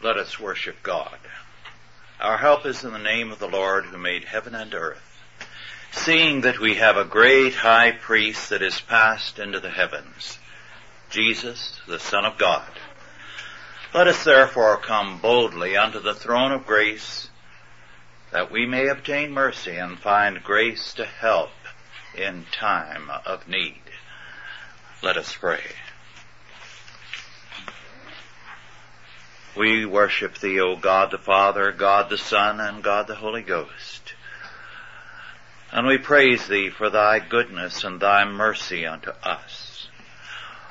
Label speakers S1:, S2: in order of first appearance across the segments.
S1: Let us worship God. Our help is in the name of the Lord who made heaven and earth. Seeing that we have a great high priest that is passed into the heavens, Jesus, the Son of God. Let us therefore come boldly unto the throne of grace that we may obtain mercy and find grace to help in time of need. Let us pray. We worship Thee, O God the Father, God the Son, and God the Holy Ghost. And we praise Thee for Thy goodness and Thy mercy unto us.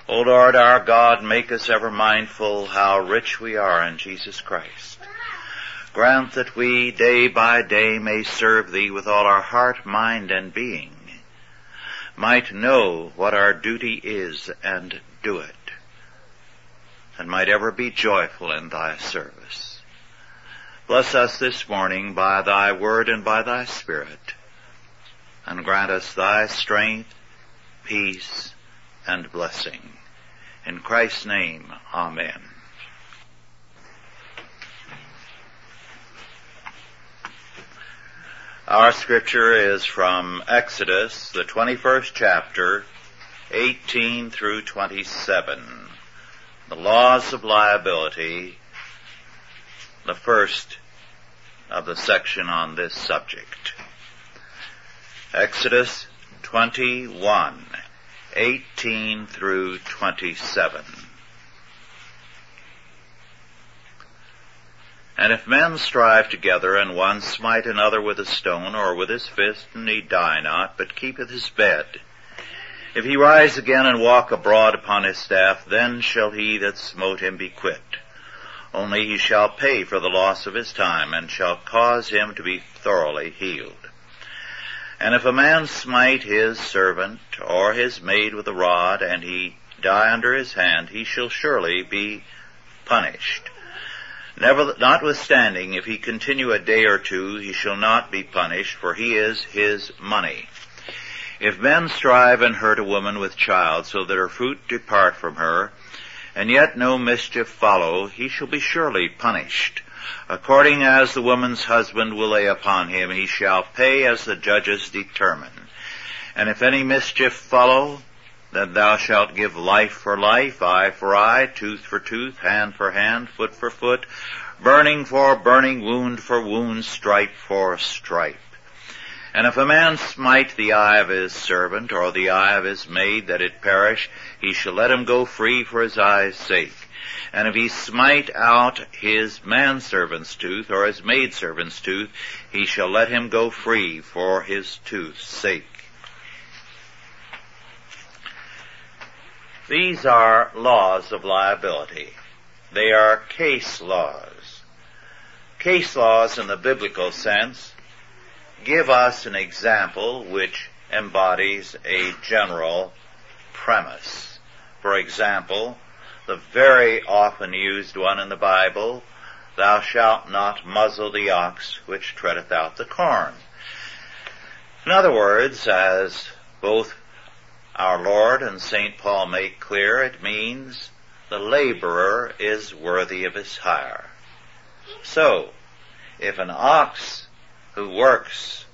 S1: O Lord our God, make us ever mindful how rich we are in Jesus Christ. Grant that we day by day may serve Thee with all our heart, mind, and being, might know what our duty is and do it and might ever be joyful in thy service. Bless us this morning by thy word and by thy spirit, and grant us thy strength, peace, and blessing. In Christ's name, amen. Our scripture is from Exodus, the 21st chapter, 18 through 27 the laws of liability, the first of the section on this subject. Exodus 21, 18 through 27. And if men strive together, and one smite another with a stone, or with his fist, and he die not, but keepeth his bed, if he rise again and walk abroad upon his staff, then shall he that smote him be quit. Only he shall pay for the loss of his time, and shall cause him to be thoroughly healed. And if a man smite his servant or his maid with a rod, and he die under his hand, he shall surely be punished. Never, notwithstanding, if he continue a day or two, he shall not be punished, for he is his money. If men strive and hurt a woman with child so that her fruit depart from her, and yet no mischief follow, he shall be surely punished. According as the woman's husband will lay upon him, he shall pay as the judges determine. And if any mischief follow, then thou shalt give life for life, eye for eye, tooth for tooth, hand for hand, foot for foot, burning for burning, wound for wound, stripe for stripe. And if a man smite the eye of his servant or the eye of his maid that it perish, he shall let him go free for his eye's sake. And if he smite out his manservant's tooth or his maidservant's tooth, he shall let him go free for his tooth's sake. These are laws of liability. They are case laws. Case laws in the biblical sense give us an example which embodies a general premise. For example, the very often used one in the Bible, thou shalt not muzzle the ox which treadeth out the corn. In other words, as both our Lord and St. Paul make clear, it means the laborer is worthy of his hire. So, if an ox who works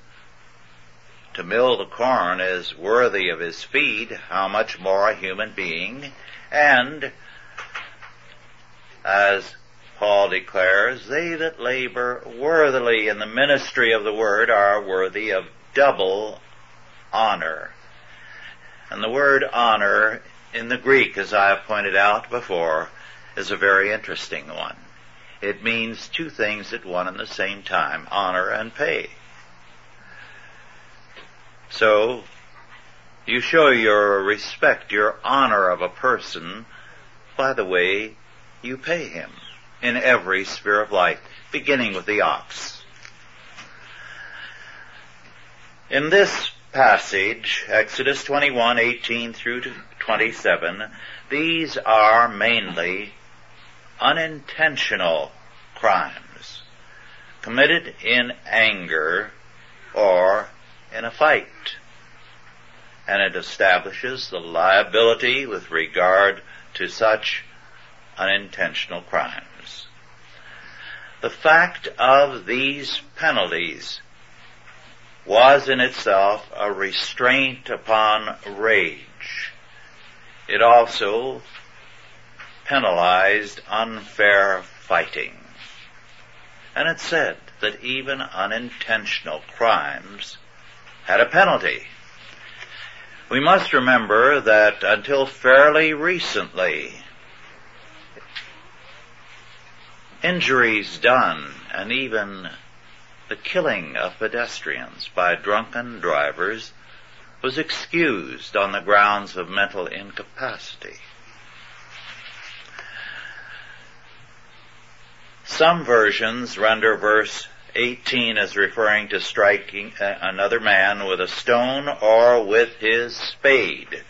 S1: to mill the corn is worthy of his feed, how much more a human being? And, as Paul declares, they that labor worthily in the ministry of the word are worthy of double honor. And the word honor in the Greek, as I have pointed out before, is a very interesting one. It means two things at one and the same time, honor and pay. So, you show your respect, your honor of a person by the way you pay him in every sphere of life, beginning with the ox. In this passage, Exodus 21, 18 through 27, these are mainly unintentional crimes committed in anger or in a fight. And it establishes the liability with regard to such unintentional crimes. The fact of these penalties was in itself a restraint upon rage. It also penalized unfair fighting. And it said that even unintentional crimes had a penalty. We must remember that until fairly recently, injuries done and even the killing of pedestrians by drunken drivers was excused on the grounds of mental incapacity. Some versions render verse 18 as referring to striking uh, another man with a stone or with his spade.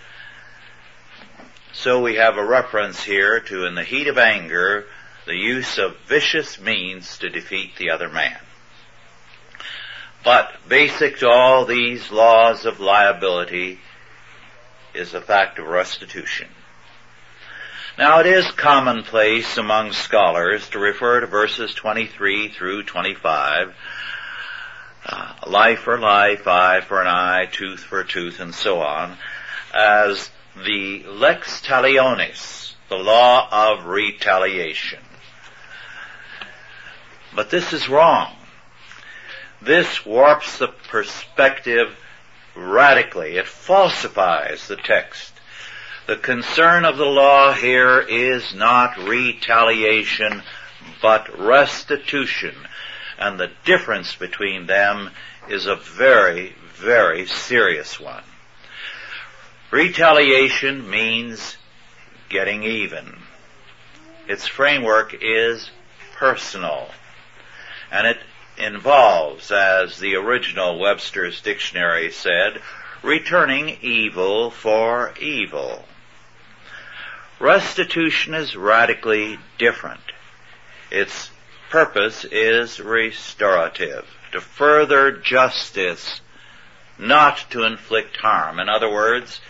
S1: So we have a reference here to in the heat of anger the use of vicious means to defeat the other man. But basic to all these laws of liability is the fact of restitution. Now it is commonplace among scholars to refer to verses 23 through 25, uh, life for life, eye for an eye, tooth for a tooth, and so on, as the lex talionis, the law of retaliation. But this is wrong. This warps the perspective radically. It falsifies the text. The concern of the law here is not retaliation, but restitution. And the difference between them is a very, very serious one. Retaliation means getting even. Its framework is personal. And it involves, as the original Webster's dictionary said, returning evil for evil. Restitution is radically different. Its purpose is restorative, to further justice, not to inflict harm. In other words,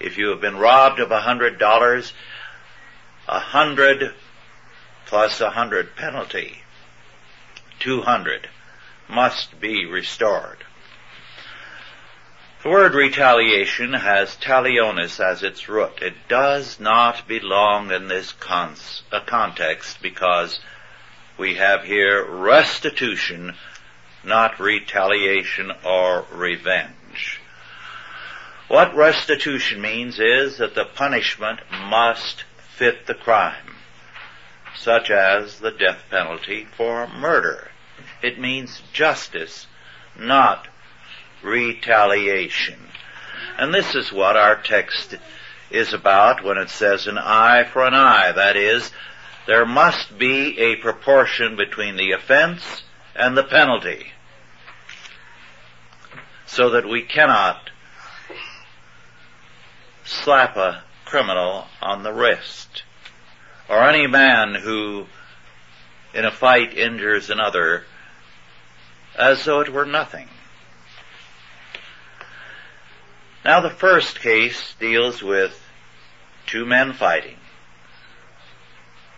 S1: if you have been robbed of a hundred dollars, a hundred plus a hundred penalty, two hundred must be restored. The word retaliation has talionis as its root. It does not belong in this uh, context because we have here restitution, not retaliation or revenge. What restitution means is that the punishment must fit the crime, such as the death penalty for murder. It means justice, not retaliation. And this is what our text is about when it says an eye for an eye. That is, there must be a proportion between the offense and the penalty. So that we cannot slap a criminal on the wrist. Or any man who in a fight injures another as though it were nothing. Now the first case deals with two men fighting.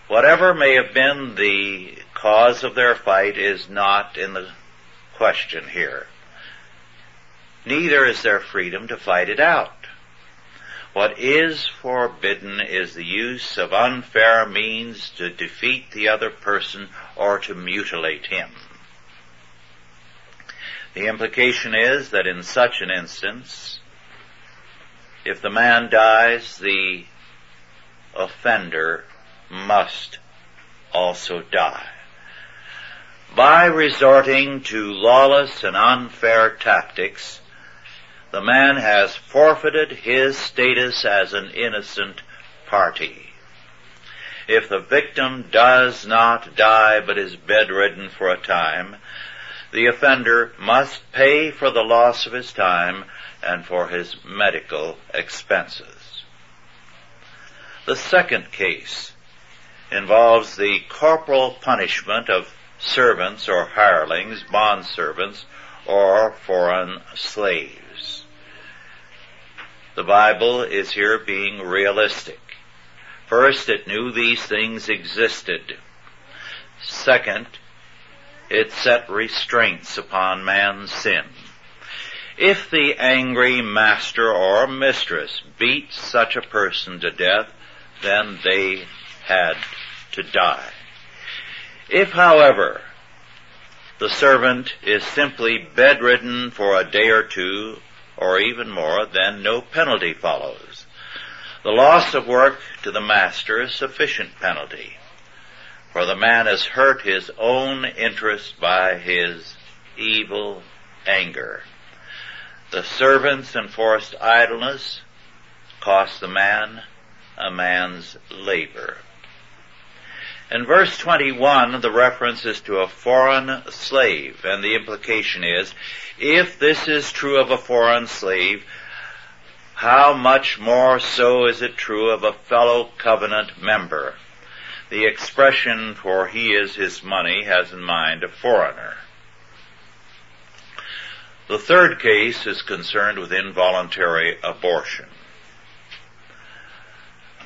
S1: Whatever may have been the cause of their fight is not in the question here. Neither is there freedom to fight it out. What is forbidden is the use of unfair means to defeat the other person or to mutilate him. The implication is that in such an instance, if the man dies, the offender must also die. By resorting to lawless and unfair tactics, the man has forfeited his status as an innocent party. If the victim does not die but is bedridden for a time, the offender must pay for the loss of his time and for his medical expenses. The second case involves the corporal punishment of servants or hirelings, bond servants, or foreign slaves. The Bible is here being realistic. First, it knew these things existed. Second, it set restraints upon man's sin. If the angry master or mistress beat such a person to death, then they had to die. If, however, the servant is simply bedridden for a day or two, or even more, then no penalty follows. The loss of work to the master is sufficient penalty, for the man has hurt his own interest by his evil anger. The servant's enforced idleness costs the man a man's labor. In verse 21, the reference is to a foreign slave, and the implication is, if this is true of a foreign slave, how much more so is it true of a fellow covenant member? The expression for he is his money has in mind a foreigner. The third case is concerned with involuntary abortion.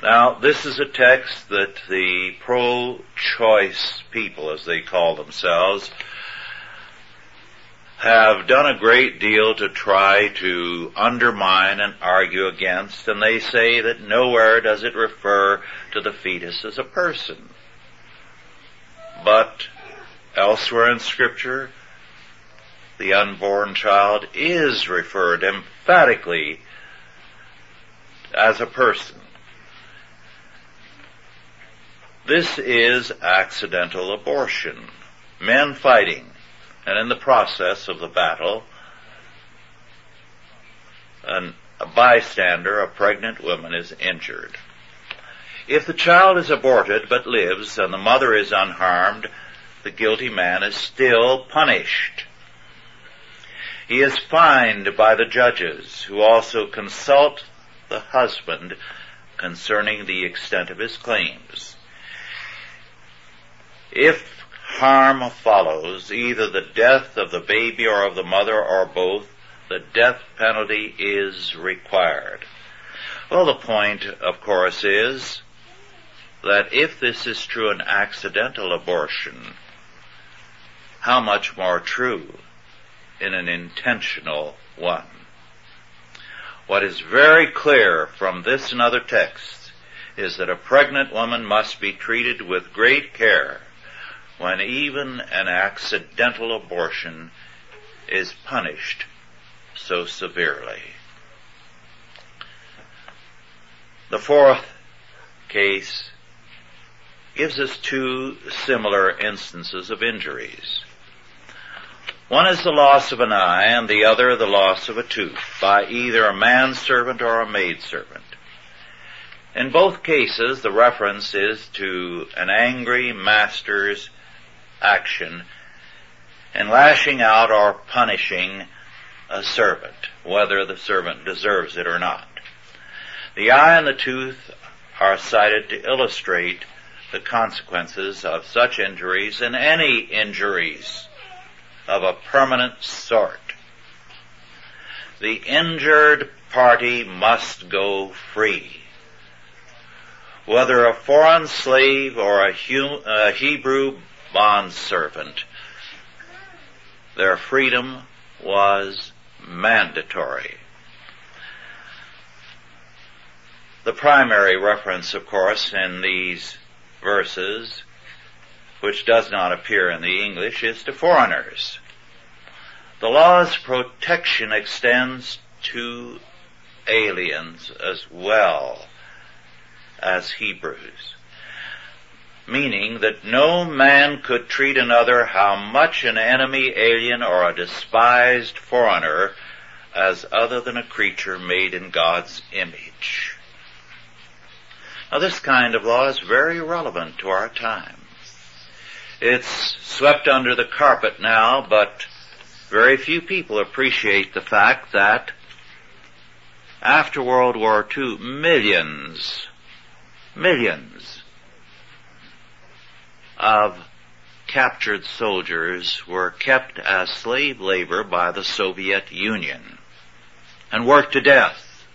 S1: Now, this is a text that the pro-choice people, as they call themselves, have done a great deal to try to undermine and argue against, and they say that nowhere does it refer to the fetus as a person. But elsewhere in scripture, the unborn child is referred emphatically as a person. This is accidental abortion. Men fighting, and in the process of the battle, an, a bystander, a pregnant woman, is injured. If the child is aborted but lives and the mother is unharmed, the guilty man is still punished. He is fined by the judges who also consult the husband concerning the extent of his claims. If harm follows, either the death of the baby or of the mother or both, the death penalty is required. Well, the point, of course, is that if this is true in accidental abortion, how much more true in an intentional one. What is very clear from this and other texts is that a pregnant woman must be treated with great care when even an accidental abortion is punished so severely. The fourth case gives us two similar instances of injuries. One is the loss of an eye and the other the loss of a tooth by either a manservant or a maidservant. In both cases, the reference is to an angry master's action in lashing out or punishing a servant, whether the servant deserves it or not. The eye and the tooth are cited to illustrate the consequences of such injuries and any injuries of a permanent sort. The injured party must go free. Whether a foreign slave or a, a Hebrew bondservant, their freedom was mandatory. The primary reference, of course, in these verses which does not appear in the English, is to foreigners. The law's protection extends to aliens as well as Hebrews, meaning that no man could treat another how much an enemy, alien, or a despised foreigner as other than a creature made in God's image. Now this kind of law is very relevant to our time. It's swept under the carpet now, but very few people appreciate the fact that after World War II, millions, millions of captured soldiers were kept as slave labor by the Soviet Union and worked to death.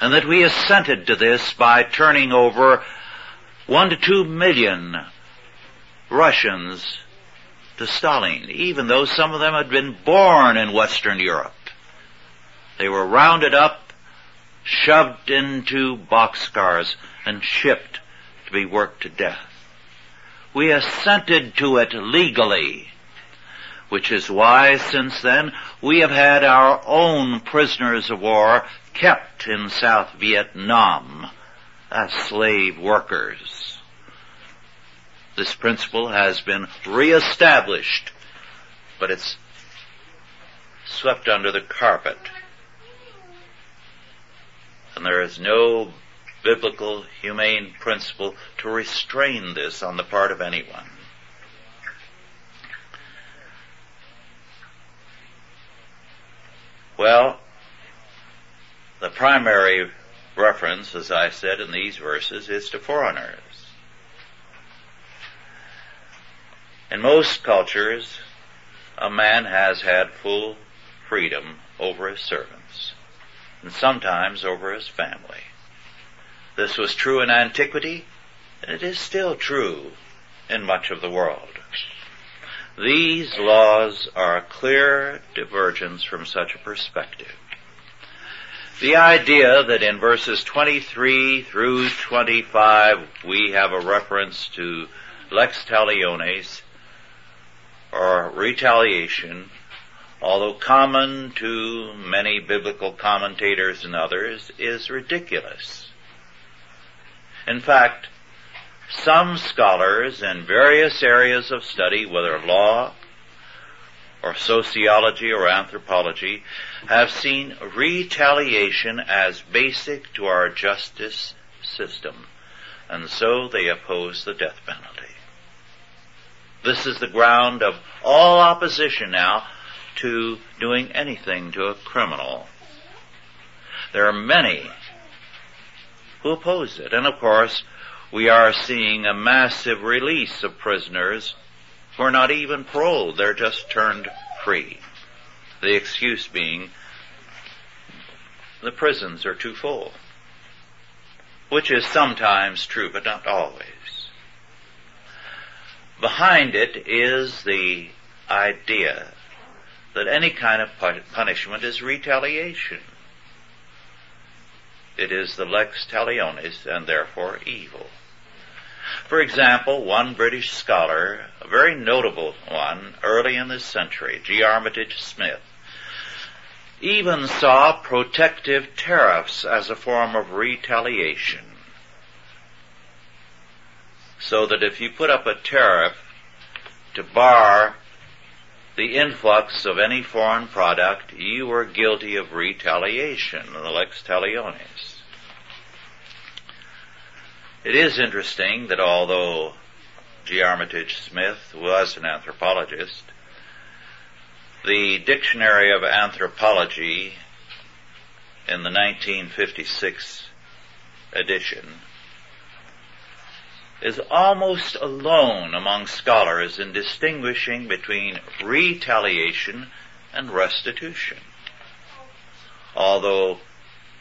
S1: And that we assented to this by turning over one to two million Russians to Stalin, even though some of them had been born in Western Europe. They were rounded up, shoved into boxcars, and shipped to be worked to death. We assented to it legally, which is why since then we have had our own prisoners of war kept in South Vietnam as slave workers. This principle has been reestablished, but it's swept under the carpet. And there is no biblical humane principle to restrain this on the part of anyone. Well, the primary reference, as I said in these verses, is to foreigners. In most cultures, a man has had full freedom over his servants, and sometimes over his family. This was true in antiquity, and it is still true in much of the world. These laws are a clear divergence from such a perspective. The idea that in verses 23 through 25 we have a reference to lex talionis or retaliation, although common to many biblical commentators and others, is ridiculous. In fact, some scholars in various areas of study, whether law or sociology or anthropology, have seen retaliation as basic to our justice system, and so they oppose the death penalty. This is the ground of all opposition now to doing anything to a criminal. There are many who oppose it. And of course, we are seeing a massive release of prisoners who are not even paroled. They're just turned free. The excuse being the prisons are too full. Which is sometimes true, but not always. Behind it is the idea that any kind of punishment is retaliation. It is the lex talionis and therefore evil. For example, one British scholar, a very notable one, early in this century, G. Armitage Smith, even saw protective tariffs as a form of retaliation. So that if you put up a tariff to bar the influx of any foreign product, you were guilty of retaliation, the lex talionis. It is interesting that although G. Armitage Smith was an anthropologist, the Dictionary of Anthropology in the 1956 edition is almost alone among scholars in distinguishing between retaliation and restitution. Although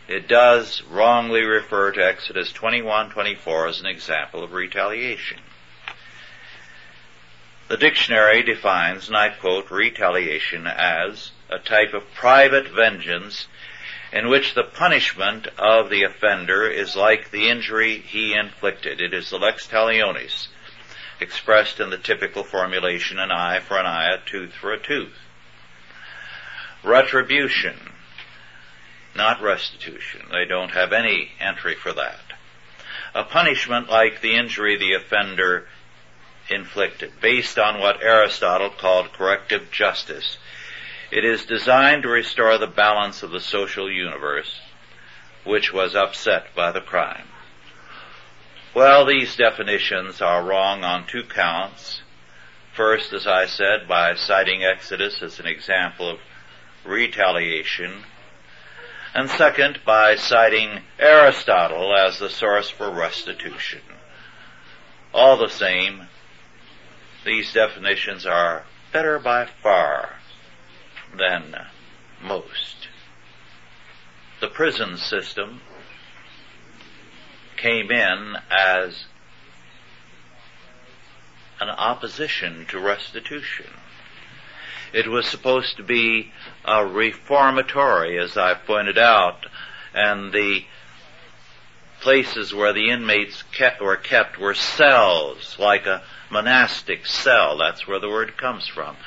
S1: it does wrongly refer to Exodus 21:24 as an example of retaliation. The dictionary defines, and I quote, retaliation as a type of private vengeance in which the punishment of the offender is like the injury he inflicted. It is the lex talionis, expressed in the typical formulation an eye for an eye, a tooth for a tooth. Retribution, not restitution. They don't have any entry for that. A punishment like the injury the offender inflicted, based on what Aristotle called corrective justice, it is designed to restore the balance of the social universe, which was upset by the crime. Well, these definitions are wrong on two counts. First, as I said, by citing Exodus as an example of retaliation. And second, by citing Aristotle as the source for restitution. All the same, these definitions are better by far than most. The prison system came in as an opposition to restitution. It was supposed to be a reformatory, as I pointed out, and the places where the inmates kept, were kept were cells, like a monastic cell. That's where the word comes from,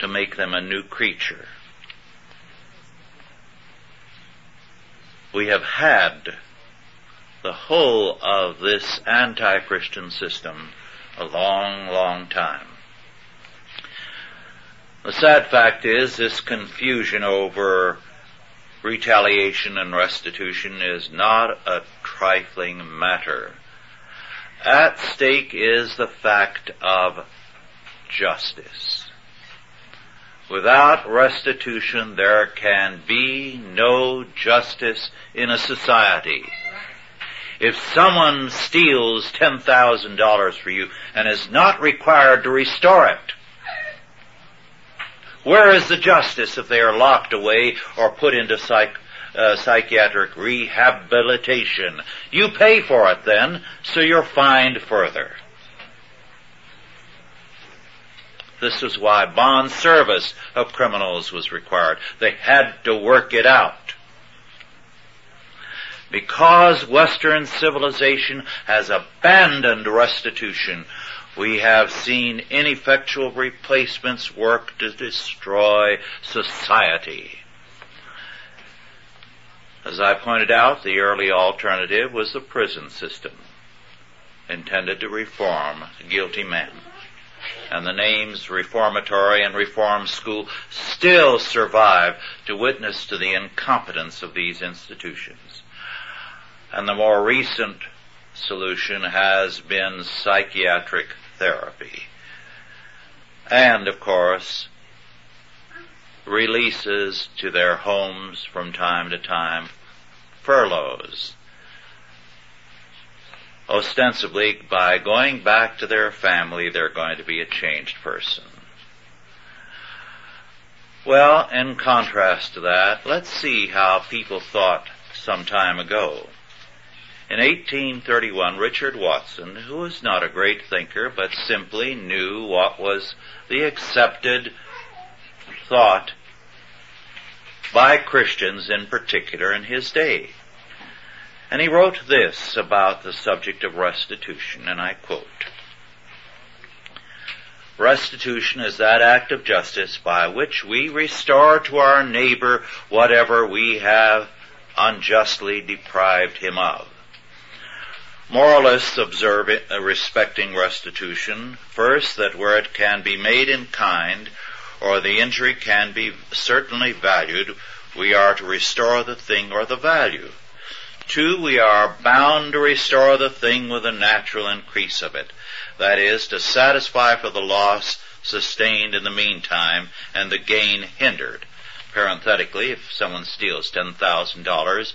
S1: to make them a new creature. We have had the whole of this anti-Christian system a long, long time. The sad fact is this confusion over retaliation and restitution is not a trifling matter. At stake is the fact of justice. Without restitution there can be no justice in a society. If someone steals $10,000 for you and is not required to restore it, where is the justice if they are locked away or put into psych, uh, psychiatric rehabilitation? You pay for it then, so you're fined further. This is why bond service of criminals was required. They had to work it out. Because Western civilization has abandoned restitution, we have seen ineffectual replacements work to destroy society. As I pointed out, the early alternative was the prison system, intended to reform guilty men. And the names reformatory and reform school still survive to witness to the incompetence of these institutions. And the more recent solution has been psychiatric therapy. And of course, releases to their homes from time to time, furloughs. Ostensibly, by going back to their family, they're going to be a changed person. Well, in contrast to that, let's see how people thought some time ago. In 1831, Richard Watson, who was not a great thinker, but simply knew what was the accepted thought by Christians in particular in his day. And he wrote this about the subject of restitution, and I quote, Restitution is that act of justice by which we restore to our neighbor whatever we have unjustly deprived him of. Moralists observe it, uh, respecting restitution, first, that where it can be made in kind, or the injury can be certainly valued, we are to restore the thing or the value. Two, we are bound to restore the thing with a natural increase of it. That is, to satisfy for the loss sustained in the meantime and the gain hindered. Parenthetically, if someone steals $10,000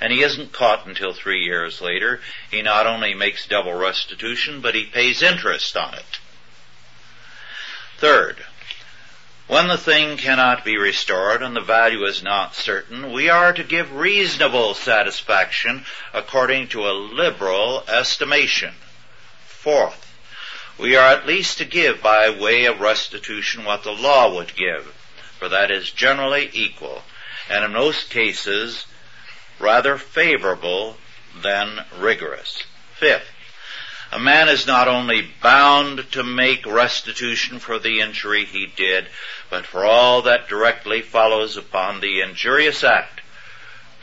S1: and he isn't caught until three years later. He not only makes double restitution, but he pays interest on it. Third, when the thing cannot be restored and the value is not certain, we are to give reasonable satisfaction according to a liberal estimation. Fourth, we are at least to give by way of restitution what the law would give, for that is generally equal, and in most cases rather favorable than rigorous. Fifth, a man is not only bound to make restitution for the injury he did, but for all that directly follows upon the injurious act.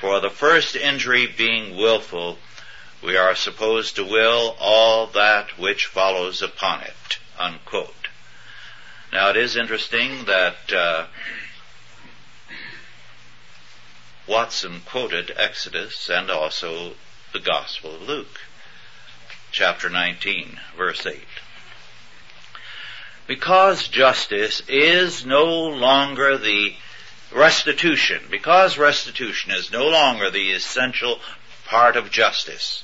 S1: For the first injury being willful, we are supposed to will all that which follows upon it. Unquote. Now it is interesting that uh, Watson quoted Exodus and also the Gospel of Luke, chapter 19, verse 8. Because justice is no longer the restitution, because restitution is no longer the essential part of justice,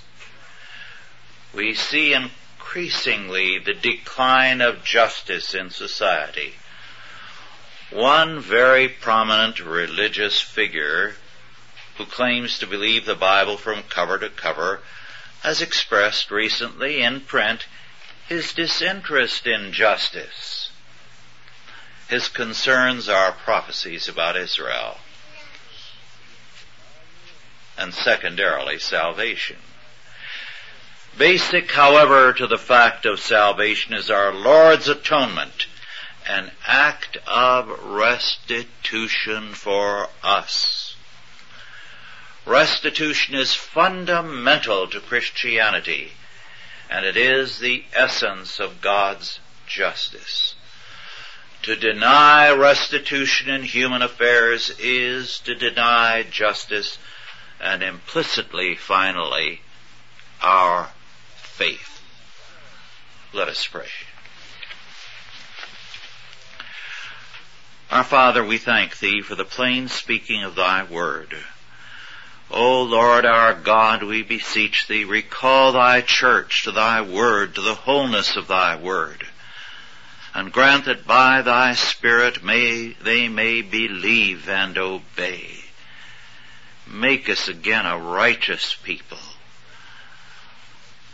S1: we see increasingly the decline of justice in society. One very prominent religious figure who claims to believe the Bible from cover to cover, has expressed recently in print his disinterest in justice. His concerns are prophecies about Israel. And secondarily, salvation. Basic, however, to the fact of salvation is our Lord's atonement, an act of restitution for us. Restitution is fundamental to Christianity, and it is the essence of God's justice. To deny restitution in human affairs is to deny justice and implicitly, finally, our faith. Let us pray. Our Father, we thank Thee for the plain speaking of Thy Word. O Lord our God, we beseech Thee, recall Thy church to Thy Word, to the wholeness of Thy Word and grant that by thy Spirit may, they may believe and obey. Make us again a righteous people.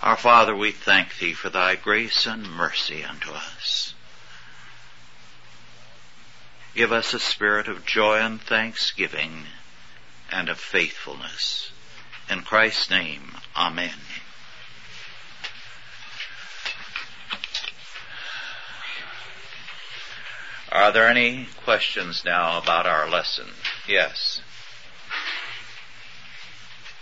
S1: Our Father, we thank Thee for Thy grace and mercy unto us. Give us a spirit of joy and thanksgiving and of faithfulness. In Christ's name, Amen. Are there any questions now about our lesson? Yes.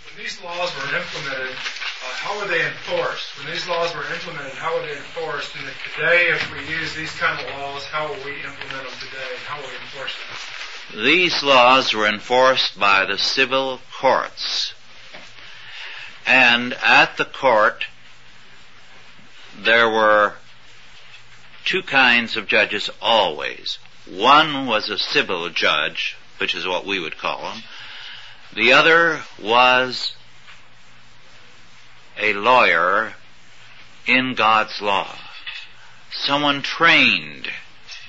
S2: When these laws were implemented, uh, how were they enforced? When these laws were implemented, how were they enforced? And today, if we use these kind of laws, how will we implement them today? How will we enforce them?
S1: These laws were enforced by the civil courts. And at the court, there were two kinds of judges always. One was a civil judge, which is what we would call him. The other was a lawyer in God's law. Someone trained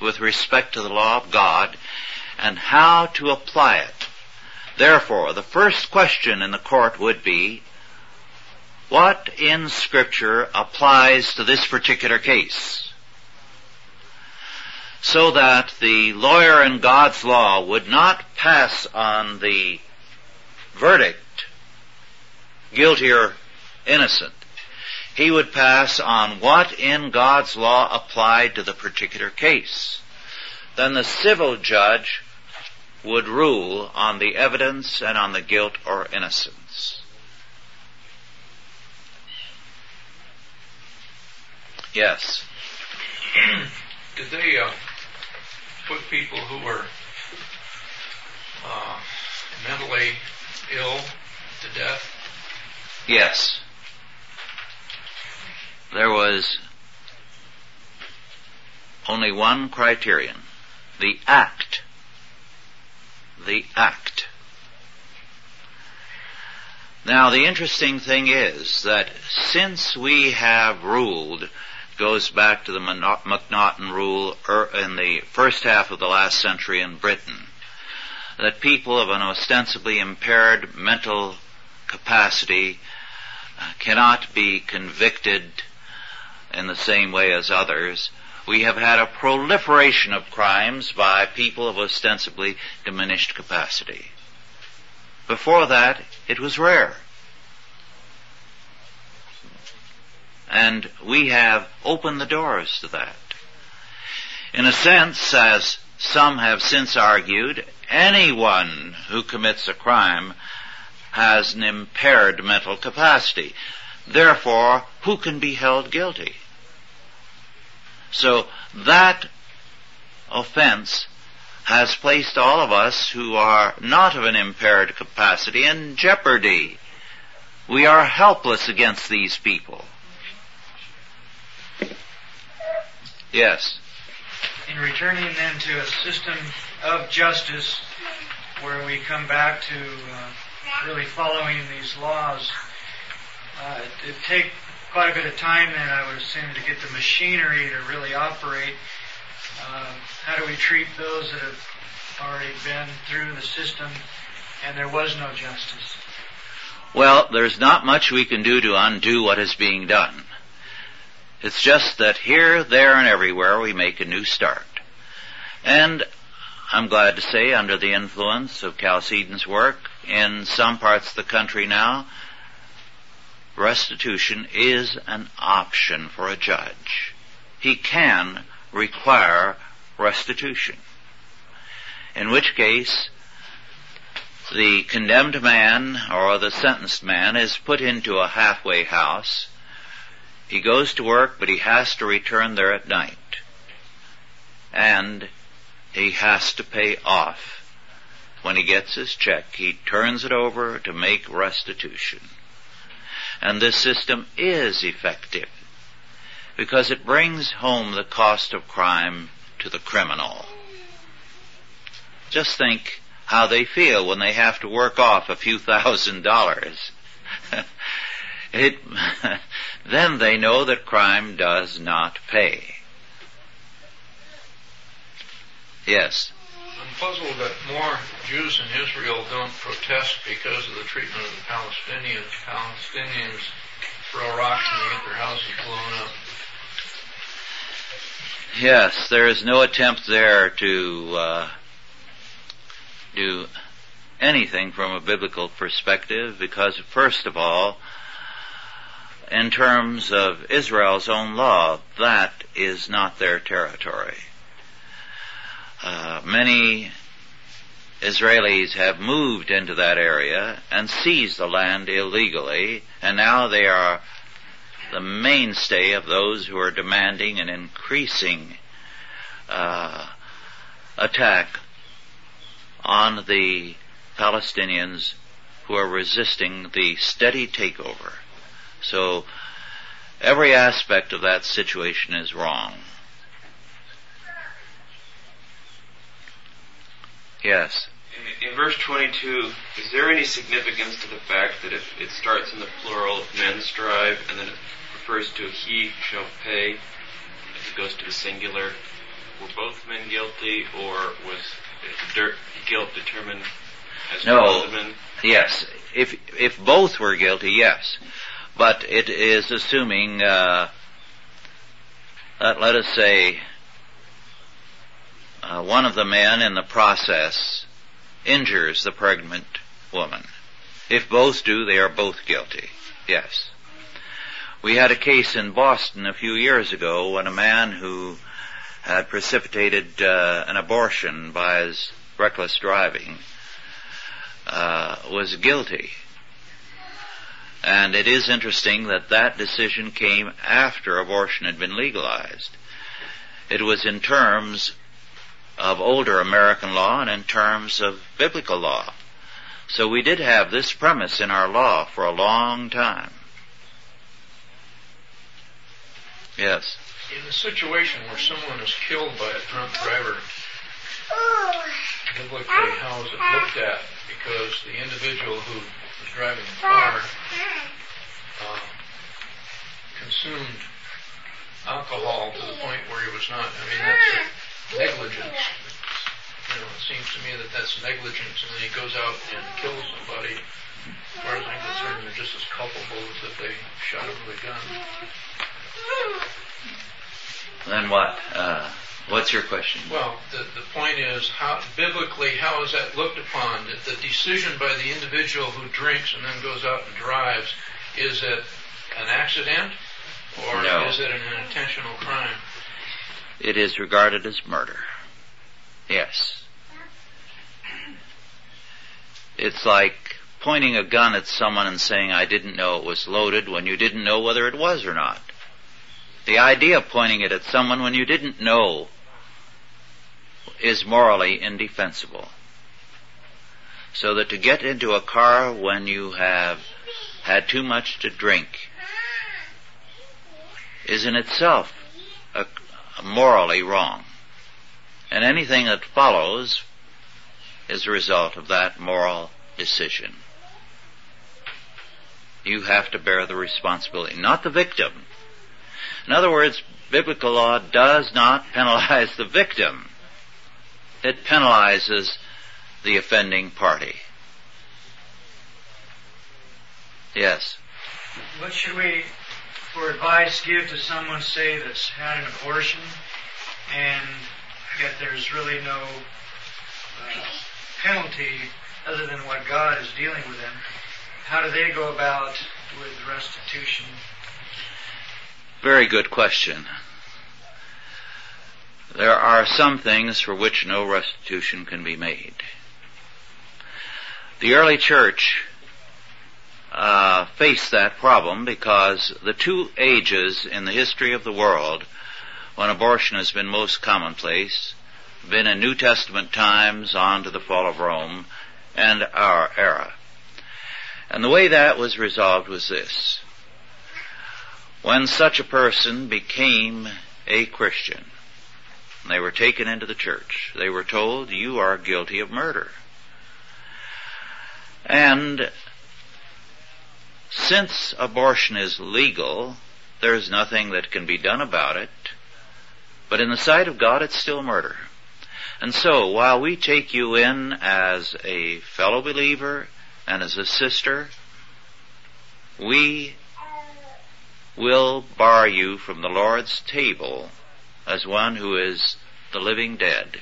S1: with respect to the law of God and how to apply it. Therefore, the first question in the court would be, what in scripture applies to this particular case? so that the lawyer in God's law would not pass on the verdict, guilty or innocent. He would pass on what in God's law applied to the particular case. Then the civil judge would rule on the evidence and on the guilt or innocence. Yes.
S3: Did they uh, put people who were uh, mentally ill to death?
S1: Yes. There was only one criterion. The act. The act. Now the interesting thing is that since we have ruled goes back to the Macnaghten rule er, in the first half of the last century in Britain, that people of an ostensibly impaired mental capacity uh, cannot be convicted in the same way as others. We have had a proliferation of crimes by people of ostensibly diminished capacity. Before that, it was rare. And we have opened the doors to that. In a sense, as some have since argued, anyone who commits a crime has an impaired mental capacity. Therefore, who can be held guilty? So that offense has placed all of us who are not of an impaired capacity in jeopardy. We are helpless against these people. Yes.
S4: In returning then to a system of justice where we come back to uh, really following these laws, uh, it take quite a bit of time then, I would assume, to get the machinery to really operate. Uh, how do we treat those that have already been through the system and there was no justice?
S1: Well, there's not much we can do to undo what is being done. It's just that here, there, and everywhere we make a new start. And I'm glad to say, under the influence of Chalcedon's work, in some parts of the country now, restitution is an option for a judge. He can require restitution. In which case, the condemned man or the sentenced man is put into a halfway house. He goes to work, but he has to return there at night. And he has to pay off. When he gets his check, he turns it over to make restitution. And this system is effective because it brings home the cost of crime to the criminal. Just think how they feel when they have to work off a few thousand dollars. it, then they know that crime does not pay. Yes.
S3: I'm puzzled that more Jews in Israel don't protest because of the treatment of the Palestinians. Palestinians throw rocks and get their houses blown up.
S1: Yes, there is no attempt there to uh, do anything from a biblical perspective because, first of all, in terms of Israel's own law, that is not their territory. Uh, many Israelis have moved into that area and seized the land illegally, and now they are the mainstay of those who are demanding an increasing uh, attack on the Palestinians who are resisting the steady takeover. So every aspect of that situation is wrong. Yes.
S5: In, in verse 22, is there any significance to the fact that if it starts in the plural, men strive, and then it refers to he shall pay, if it goes to the singular, were both men guilty, or was dirt, guilt determined as
S1: No.
S5: the men?
S1: Yes. If if both were guilty, yes. But it is assuming uh, let, let us say uh, one of the men in the process injures the pregnant woman. If both do, they are both guilty. Yes. We had a case in Boston a few years ago when a man who had precipitated uh, an abortion by his reckless driving uh, was guilty. And it is interesting that that decision came after abortion had been legalized. It was in terms of older American law and in terms of biblical law. So we did have this premise in our law for a long time. Yes.
S3: In a situation where someone is killed by a drunk driver, biblically, how is it looked at? Because the individual who was driving the car uh, consumed alcohol to the point where he was not. I mean, that's negligence. You know, it seems to me that that's negligence, and then he goes out and kills somebody. As far as I'm concerned, they're just as culpable as if they shot him with a gun.
S1: Then what? Uh, what's your question?
S3: Well, the, the point is, how, biblically, how is that looked upon? That the decision by the individual who drinks and then goes out and drives, is it an accident? Or
S1: No.
S3: is it an intentional crime?
S1: It is regarded as murder. Yes. It's like pointing a gun at someone and saying, I didn't know it was loaded when you didn't know whether it was or not. The idea of pointing it at someone when you didn't know is morally indefensible. So that to get into a car when you have had too much to drink is in itself morally wrong. And anything that follows is a result of that moral decision. You have to bear the responsibility, not the victim. In other words, biblical law does not penalize the victim. It penalizes the offending party. Yes.
S4: What should we for advice give to someone, say, that's had an abortion, and yet there's really no uh, penalty other than what God is dealing with them? How do they go about with restitution?
S1: Very good question. There are some things for which no restitution can be made. The early church uh, faced that problem because the two ages in the history of the world when abortion has been most commonplace been in New Testament times on to the fall of Rome and our era. And the way that was resolved was this. When such a person became a Christian, they were taken into the church. They were told, you are guilty of murder. And since abortion is legal, there's nothing that can be done about it. But in the sight of God, it's still murder. And so, while we take you in as a fellow believer and as a sister, we will bar you from the Lord's table as one who is the living dead.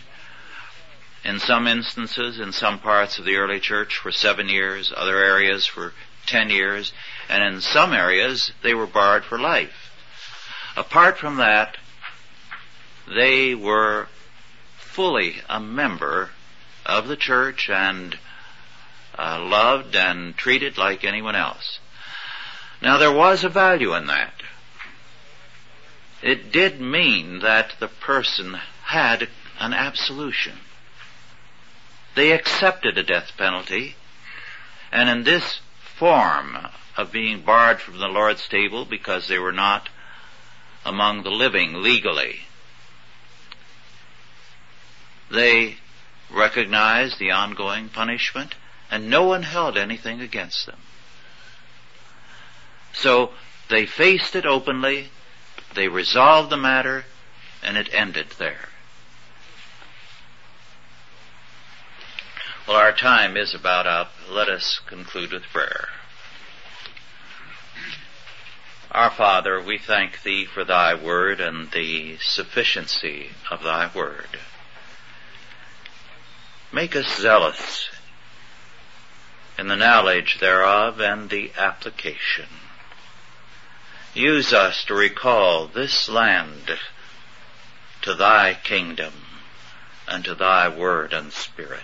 S1: In some instances, in some parts of the early church for seven years, other areas for ten years, and in some areas they were barred for life. Apart from that, they were fully a member of the church and uh, loved and treated like anyone else. Now there was a value in that. It did mean that the person had an absolution. They accepted a death penalty, and in this form of being barred from the Lord's table because they were not among the living legally, they recognized the ongoing punishment, and no one held anything against them. So they faced it openly, they resolved the matter, and it ended there. Well, our time is about up. Let us conclude with prayer. Our Father, we thank Thee for Thy Word and the sufficiency of Thy Word. Make us zealous in the knowledge thereof and the application. Use us to recall this land to thy kingdom and to thy word and spirit.